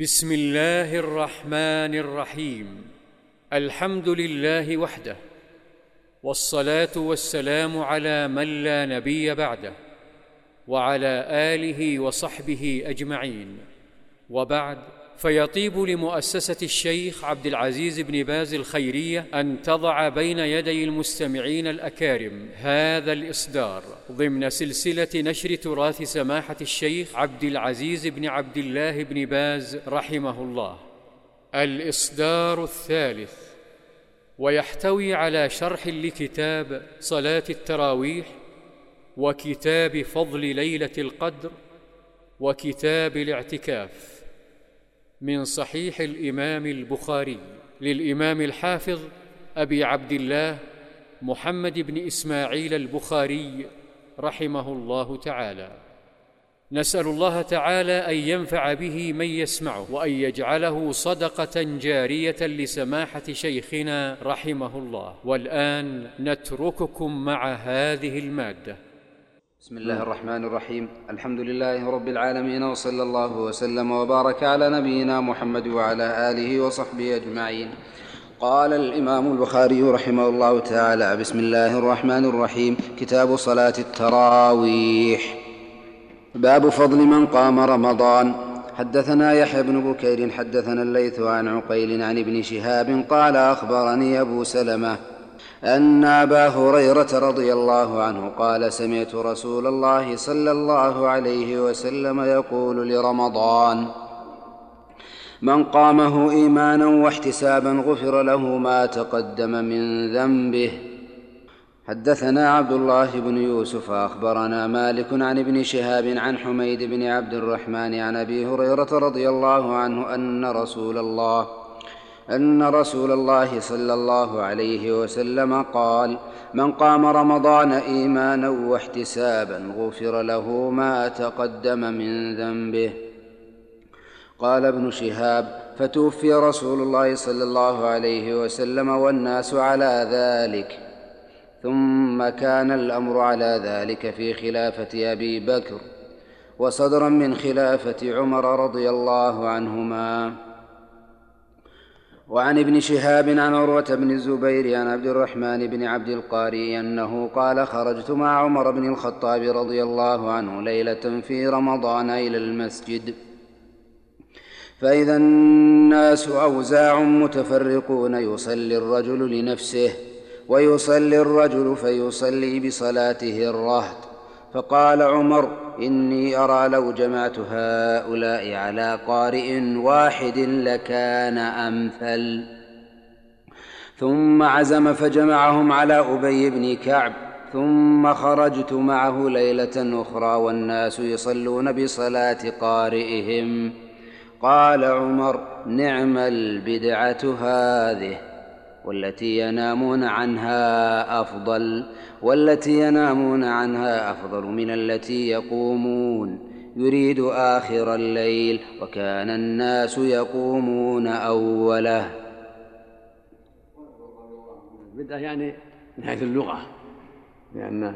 بسم الله الرحمن الرحيم. الحمد لله وحده والصلاة والسلام على من لا نبي بعده وعلى آله وصحبه أجمعين. وبعد فيطيب لمؤسسة الشيخ عبد العزيز بن باز الخيرية أن تضع بين يدي المستمعين الأكارم هذا الإصدار ضمن سلسلة نشر تراث سماحة الشيخ عبد العزيز بن عبد الله بن باز رحمه الله. الإصدار الثالث ويحتوي على شرح لكتاب صلاة التراويح وكتاب فضل ليلة القدر وكتاب الاعتكاف. من صحيح الإمام البخاري للإمام الحافظ أبي عبد الله محمد بن إسماعيل البخاري رحمه الله تعالى. نسأل الله تعالى أن ينفع به من يسمعه وأن يجعله صدقة جارية لسماحة شيخنا رحمه الله. والآن نترككم مع هذه المادة. بسم الله الرحمن الرحيم. الحمد لله رب العالمين وصلى الله وسلم وبارك على نبينا محمد وعلى آله وصحبه أجمعين. قال الإمام البخاري رحمه الله تعالى بسم الله الرحمن الرحيم. كتاب صلاة التراويح. باب فضل من قام رمضان. حدثنا يحيى بن بكير حدثنا الليث عن عقيل عن ابن شهاب قال أخبرني أبو سلمة أن أبا هريرة رضي الله عنه قال سمعت رسول الله صلى الله عليه وسلم يقول لرمضان من قامه إيمانا واحتسابا غفر له ما تقدم من ذنبه. حدثنا عبد الله بن يوسف أخبرنا مالك عن ابن شهاب عن حميد بن عبد الرحمن عن أبي هريرة رضي الله عنه أن رسول الله أن رسول الله صلى الله عليه وسلم قال من قام رمضان إيمانا واحتسابا غفر له ما تقدم من ذنبه. قال ابن شهاب فتوفي رسول الله صلى الله عليه وسلم والناس على ذلك. ثم كان الأمر على ذلك في خلافة أبي بكر وصدرا من خلافة عمر رضي الله عنهما. وعن ابن شهاب عن عروة بن الزبير عن عبد الرحمن بن عبد القاري أنه قال خرجت مع عمر بن الخطاب رضي الله عنه ليلة في رمضان إلى المسجد. فإذا الناس أوزاع متفرقون يصلي الرجل لنفسه ويصلي الرجل فيصلي بصلاته الرهط. فقال عمر إني أرى لو جمعت هؤلاء على قارئ واحد لكان أمثل. ثم عزم فجمعهم على أبي بن كعب. ثم خرجت معه ليلة أخرى والناس يصلون بصلاة قارئهم. قال عمر نعم البدعة هذه. والتي ينامون عنها أفضل والتي ينامون عنها أفضل من التي يقومون. يريد آخر الليل وكان الناس يقومون أوله. البدعة يعني من حيث اللغة لأن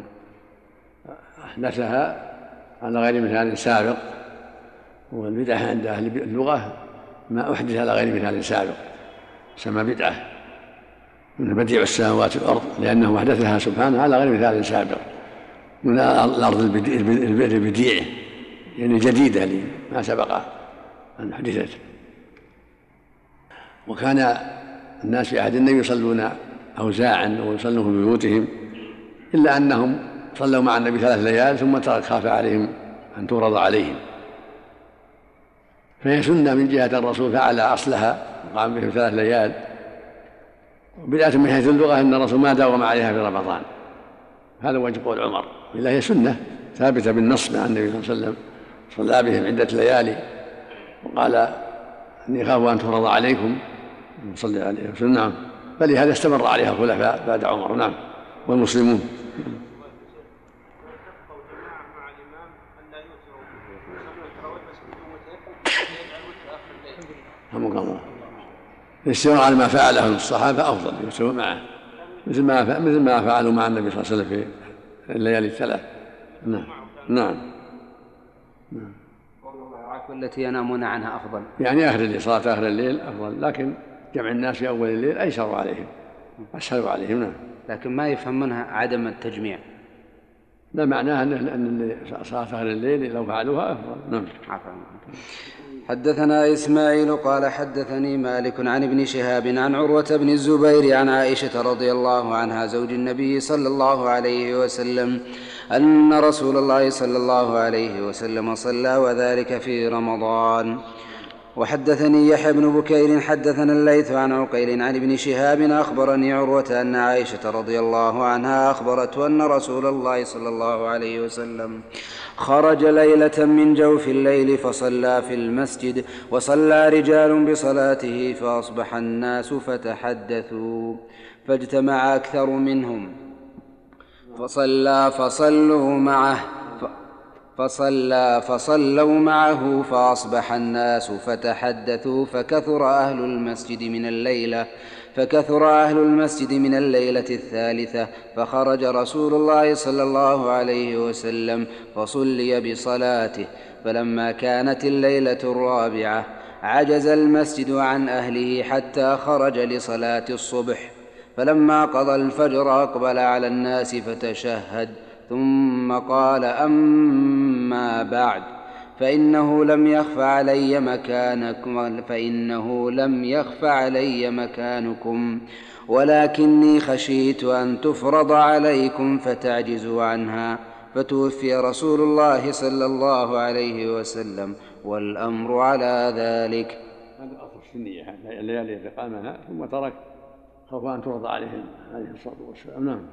أحدثها على غير مثال سابق والبدعة عند أهل اللغة ما أحدث على غير مثال سابق سمى بدعة. من بديع السماوات والأرض لأنه أحدثها سبحانه على غير مثال سابق. من الأرض البديع يعني جديدة لما سبق أن حدثت. وكان الناس في عهد النبي يصلون أوزاعا ويصلون في بيوتهم إلا أنهم صلوا مع النبي ثلاث ليال ثم ترك خاف عليهم أن تورض عليهم. فهي سنة من جهة الرسول فعل أصلها وقام بهم ثلاث ليال. بدعة من حيث اللغة أن الرسول ما داوم عليها في رمضان. هذا وجه قول عمر. إلا هي سنة ثابتة بالنص مع النبي صلى الله عليه وسلم. صلى بهم عدة ليالي. وقال إني أخاف أن تفرض عليكم. صلى عليه وسلم. نعم. فلهذا استمر عليها الخلفاء بعد عمر. نعم. والمسلمون رحمك الله الاستمرار على ما فعله الصحابة أفضل يستوى معه. مثل ما مثل ما فعلوا مع النبي صلى الله عليه وسلم في الليالي الثلاث. نعم نعم. والتي ينامون عنها أفضل. يعني آخر الليل صلاة آخر الليل أفضل لكن جمع الناس في أول الليل أيسر عليهم أسهل عليهم نعم. لكن ما يفهم منها عدم التجميع. لا معناها أن أن صلاة آخر الليل لو فعلوها أفضل نعم. عفوا. حدثنا إسماعيل قال حدثني مالك عن ابن شهاب عن عروة بن الزبير عن عائشة رضي الله عنها زوج النبي صلى الله عليه وسلم أن رسول الله صلى الله عليه وسلم صلى وذلك في رمضان. وحدثني يحيى بن بكير حدثنا الليث عن عقيل عن ابن شهاب أخبرني عروة أن عائشة رضي الله عنها أخبرته أن رسول الله صلى الله عليه وسلم خرج ليلة من جوف الليل فصلى في المسجد وصلى رجال بصلاته فأصبح الناس فتحدثوا فاجتمع أكثر منهم فصلى فصلوا معه فصلى فصلوا معه فأصبح الناس فتحدثوا فكثر أهل المسجد من الليلة فكثر أهل المسجد من الليلة الثالثة فخرج رسول الله صلى الله عليه وسلم فصلي بصلاته فلما كانت الليلة الرابعة عجز المسجد عن أهله حتى خرج لصلاة الصبح فلما قضى الفجر أقبل على الناس فتشهد ثم قال أما بعد. فإنه لم يخف علي مكانكم فإنه لم يخف علي مكانكم. ولكني خشيت أن تفرض عليكم فتعجزوا عنها. فتوفي رسول الله صلى الله عليه وسلم والأمر على ذلك. هذا أصل السنية الليالي التي قامها ثم ترك خوف أن ترضى عليه عليه الصلاة والسلام. نعم.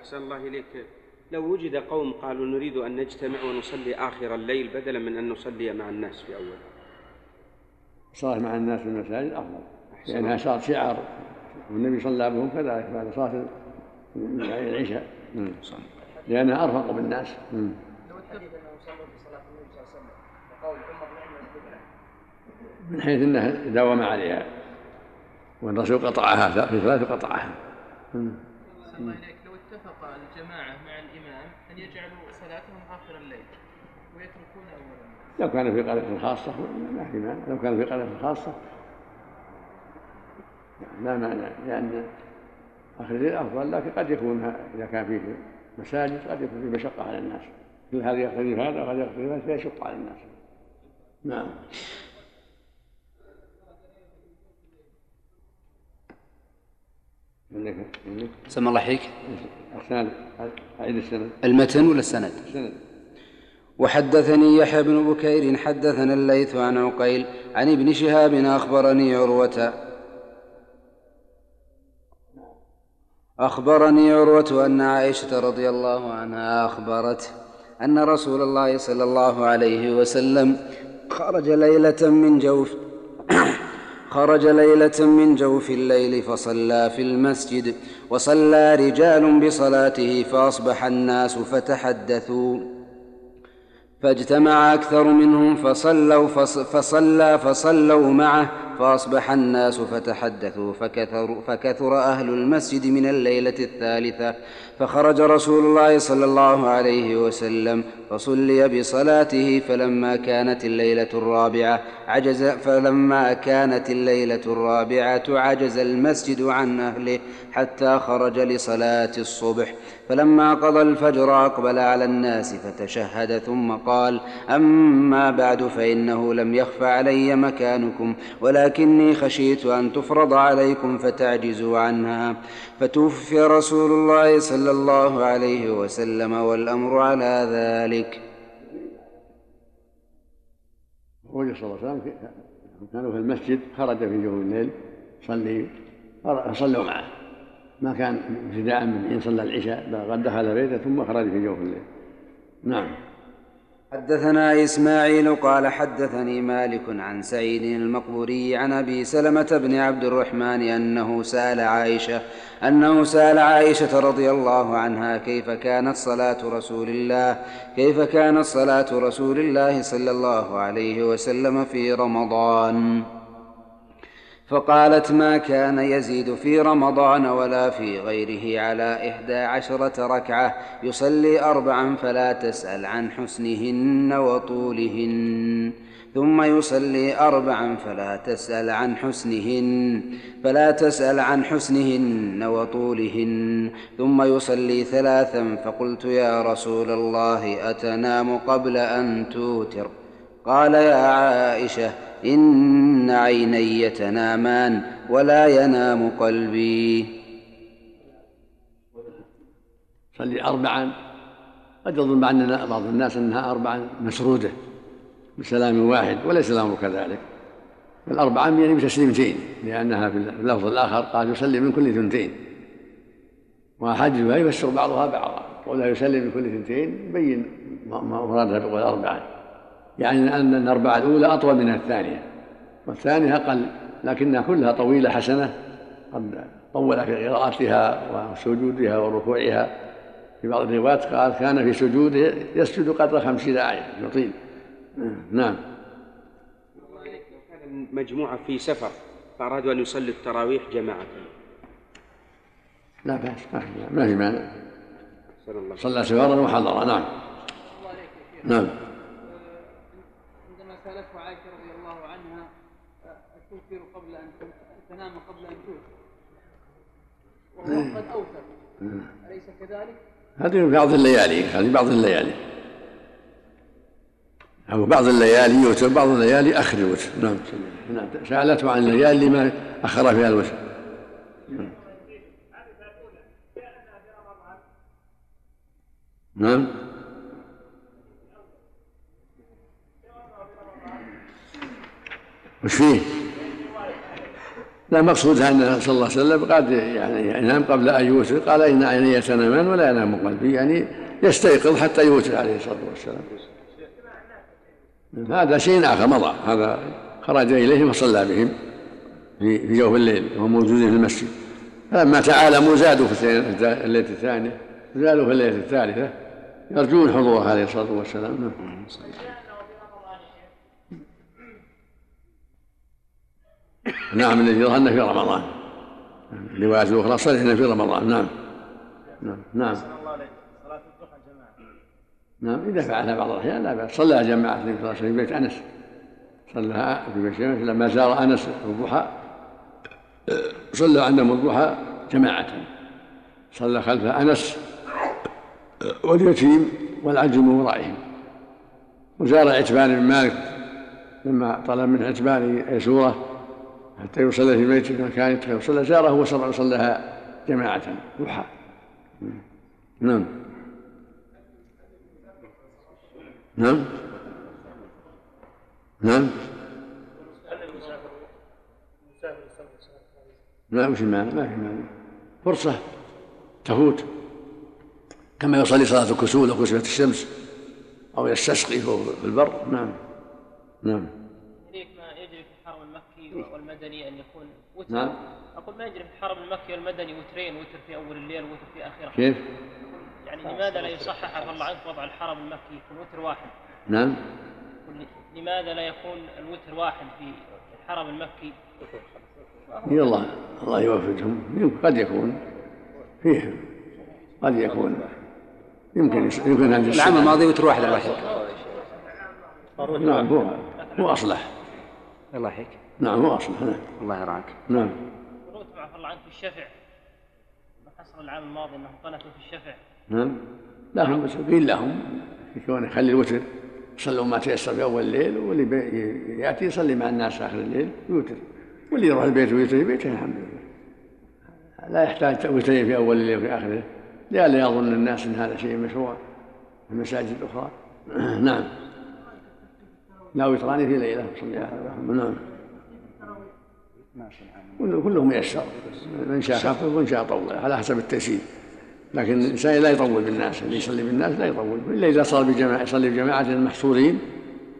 أحسن الله إليك. لو وجد قوم قالوا نريد أن نجتمع ونصلي آخر الليل بدلا من أن نصلي مع الناس في أول. الصلاة مع الناس في المساجد أفضل. لأنها صارت شعار. والنبي صلى بهم كذلك بعد صلاة العشاء. لأنها أرفق بالناس. من حيث أنه داوم عليها. والرسول قطعها في ثلاث قطعها. الله إليك لو اتفق الجماعة أن يجعلوا صلاتهم آخر الليل ويتركون أول لو كان في قرية خاصة لا في مانع. لو كان في قرية خاصة لا مانع لأن آخر الليل أفضل لكن قد يكون إذا كان فيه مساجد قد يكون فيه مشقة على الناس. كل هذا يقتضي هذا وهذا يقتضي هذا فيشق على الناس. نعم. سمى الله يحييك السند؟ المتن ولا السند؟ السند. وحدثني يحيى بن بكير حدثنا الليث عن عقيل عن ابن شهاب أخبرني عروة. أخبرني عروة أن عائشة رضي الله عنها أخبرته أن رسول الله صلى الله عليه وسلم خرج ليلة من جوف خرج ليلة من جوف الليل فصلى في المسجد وصلى رجال بصلاته فأصبح الناس فتحدثوا. فاجتمع أكثر منهم فصلوا فصلى فصلوا معه فأصبح الناس فتحدثوا. فكثر, فكثر أهل المسجد من الليلة الثالثة. فخرج رسول الله صلى الله عليه وسلم فصلي بصلاته فلما كانت الليلة الرابعة عجز فلما كانت الليلة الرابعة عجز المسجد عن أهله حتى خرج لصلاة الصبح. فلما قضى الفجر أقبل على الناس فتشهد ثم قال أما بعد فإنه لم يخف علي مكانكم ولكني خشيت أن تفرض عليكم فتعجزوا عنها. فتوفي رسول الله صلى الله عليه وسلم والأمر على ذلك. الرسول صلى الله عليه وسلم كانوا في المسجد خرج في جوف الليل صلي فصلوا معه. ما كان ابتداء من حين صلى العشاء بل قد دخل بيته ثم خرج في جوف الليل. نعم. حدثنا إسماعيل قال حدثني مالك عن سعيد المقبوري عن أبي سلمة بن عبد الرحمن أنه سأل عائشة أنه سأل عائشة رضي الله عنها كيف كانت صلاة رسول الله كيف كانت صلاة رسول الله صلى الله عليه وسلم في رمضان. فقالت ما كان يزيد في رمضان ولا في غيره على إحدى عشرة ركعة. يصلي أربعا فلا تسأل عن حسنهن وطولهن. ثم يصلي أربعا فلا تسأل عن حسنهن. فلا تسأل عن حسنهن وطولهن. ثم يصلي ثلاثا فقلت يا رسول الله أتنام قبل أن توتر. قال يا عائشة إن عيني تنامان ولا ينام قلبي. صلي أربعا قد يظن بعض الناس أنها أربعا مسرودة بسلام واحد وليس الأمر كذلك. بل أربعا يعني بتسليمتين لأنها في اللفظ الآخر قال يسلم من كل ثنتين. وأحاديثها يفسر بعضها بعضا ولا يسلم من كل ثنتين يبين ما مرادها بقول أربعا يعني أن الأربعة الأولى أطول من الثانية والثانية أقل لكنها كلها طويلة حسنة قد طول في قراءتها وسجودها وركوعها. في بعض الروايات قال كان في سجوده يسجد قدر خمسين آية يطيل. نعم. كان مجموعة في سفر فأرادوا أن يصلوا التراويح جماعة. لا بأس ما في مانع. صلى سفرا وحضر نعم. نعم عندما سالته عائشه رضي الله عنها توتر قبل ان تنام قبل أن توتر وهو قد اوتر أليس كذلك؟ هذه في بعض الليالي هذه بعض الليالي. أو بعض الليالي يوتر بعض الليالي آخر الوتر نعم. نعم. سألته عن الليالي ما أخر فيها الوتر. نعم. وش فيه؟ لا مقصود أن صلى الله عليه وسلم قد يعني ينام قبل أن يوتر قال إن عيني تنامان ولا ينام قلبي يعني يستيقظ حتى يوتر عليه الصلاة والسلام. هذا شيء آخر مضى. هذا خرج إليهم وصلى بهم في في جوف الليل وهم موجودين في المسجد. فلما تعالموا زادوا في الليلة الثانية زادوا في الليلة الثالثة يرجون حضوره عليه الصلاة والسلام. نعم. نعم الذي ظهرنا في رمضان. الروايات الأخرى صرحنا في رمضان. نعم. نعم نعم. نعم إذا فعلها بعض الأحيان لا بأس. صلى جماعة النبي صلى الله عليه وسلم في بيت أنس. صلى في بيت أنس لما زار أنس الضحى. صلى عندهم الضحى جماعة. صلى خلف أنس واليتيم والعجل من ورائهم. وزار عتبان بن مالك لما طلب من عتبان يسوره حتى يصلى في بيته كان يدخل وصلى زاره وصلىها جماعة ضحى. نعم. نعم. نعم. لا وش المعنى ما في معنى فرصة تفوت. كما يصلي صلاة الكسول أو كسوة الشمس أو يستسقي في البر. نعم. نعم. المكي والمدني أن يكون وتر. نعم. أقول ما يجري في الحرم المكي والمدني وترين وتر في أول الليل وتر في آخره كيف؟ يعني لماذا لا يصحح عفى الله عنك وضع الحرم المكي يكون وتر واحد؟ نعم. لماذا لا يكون الوتر واحد في الحرم المكي؟ اي الله الله يوفقهم قد يكون. فيه. قد يكون. يمكن يمكن أن العام الماضي وتر واحد الواحد نعم هو هو أصلح. الله يحييك نعم هو اصلح نعم الله يرعاك نعم. قنوت عفى الله عنك في الشفع. ما حصل العام الماضي إنهم قنتوا في الشفع. نعم. لا هم قيل لهم. في كونه يخلي الوتر. يصلوا ما تيسر في أول الليل واللي يأتي يصلي مع الناس آخر الليل يوتر. واللي يروح البيت ويوتر في بيته الحمد لله. لا يحتاج وترين في أول الليل وفي اخره لئلا يظن الناس إن هذا شيء مشروع في المساجد الأخرى. نعم. لا وتران في ليلة صلى الله عليه وسلم نعم. كلهم ميسر من شاء خفف ومن شاء طول على حسب التيسير لكن الإنسان لا يطول بالناس اللي يصلي بالناس لا يطول. إلا إذا صار بجماعه يصلي بجماعة محصورين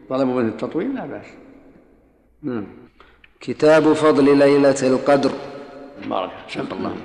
طلبوا منه التطويل لا بأس. نعم. كتاب فضل ليلة القدر. بارك الله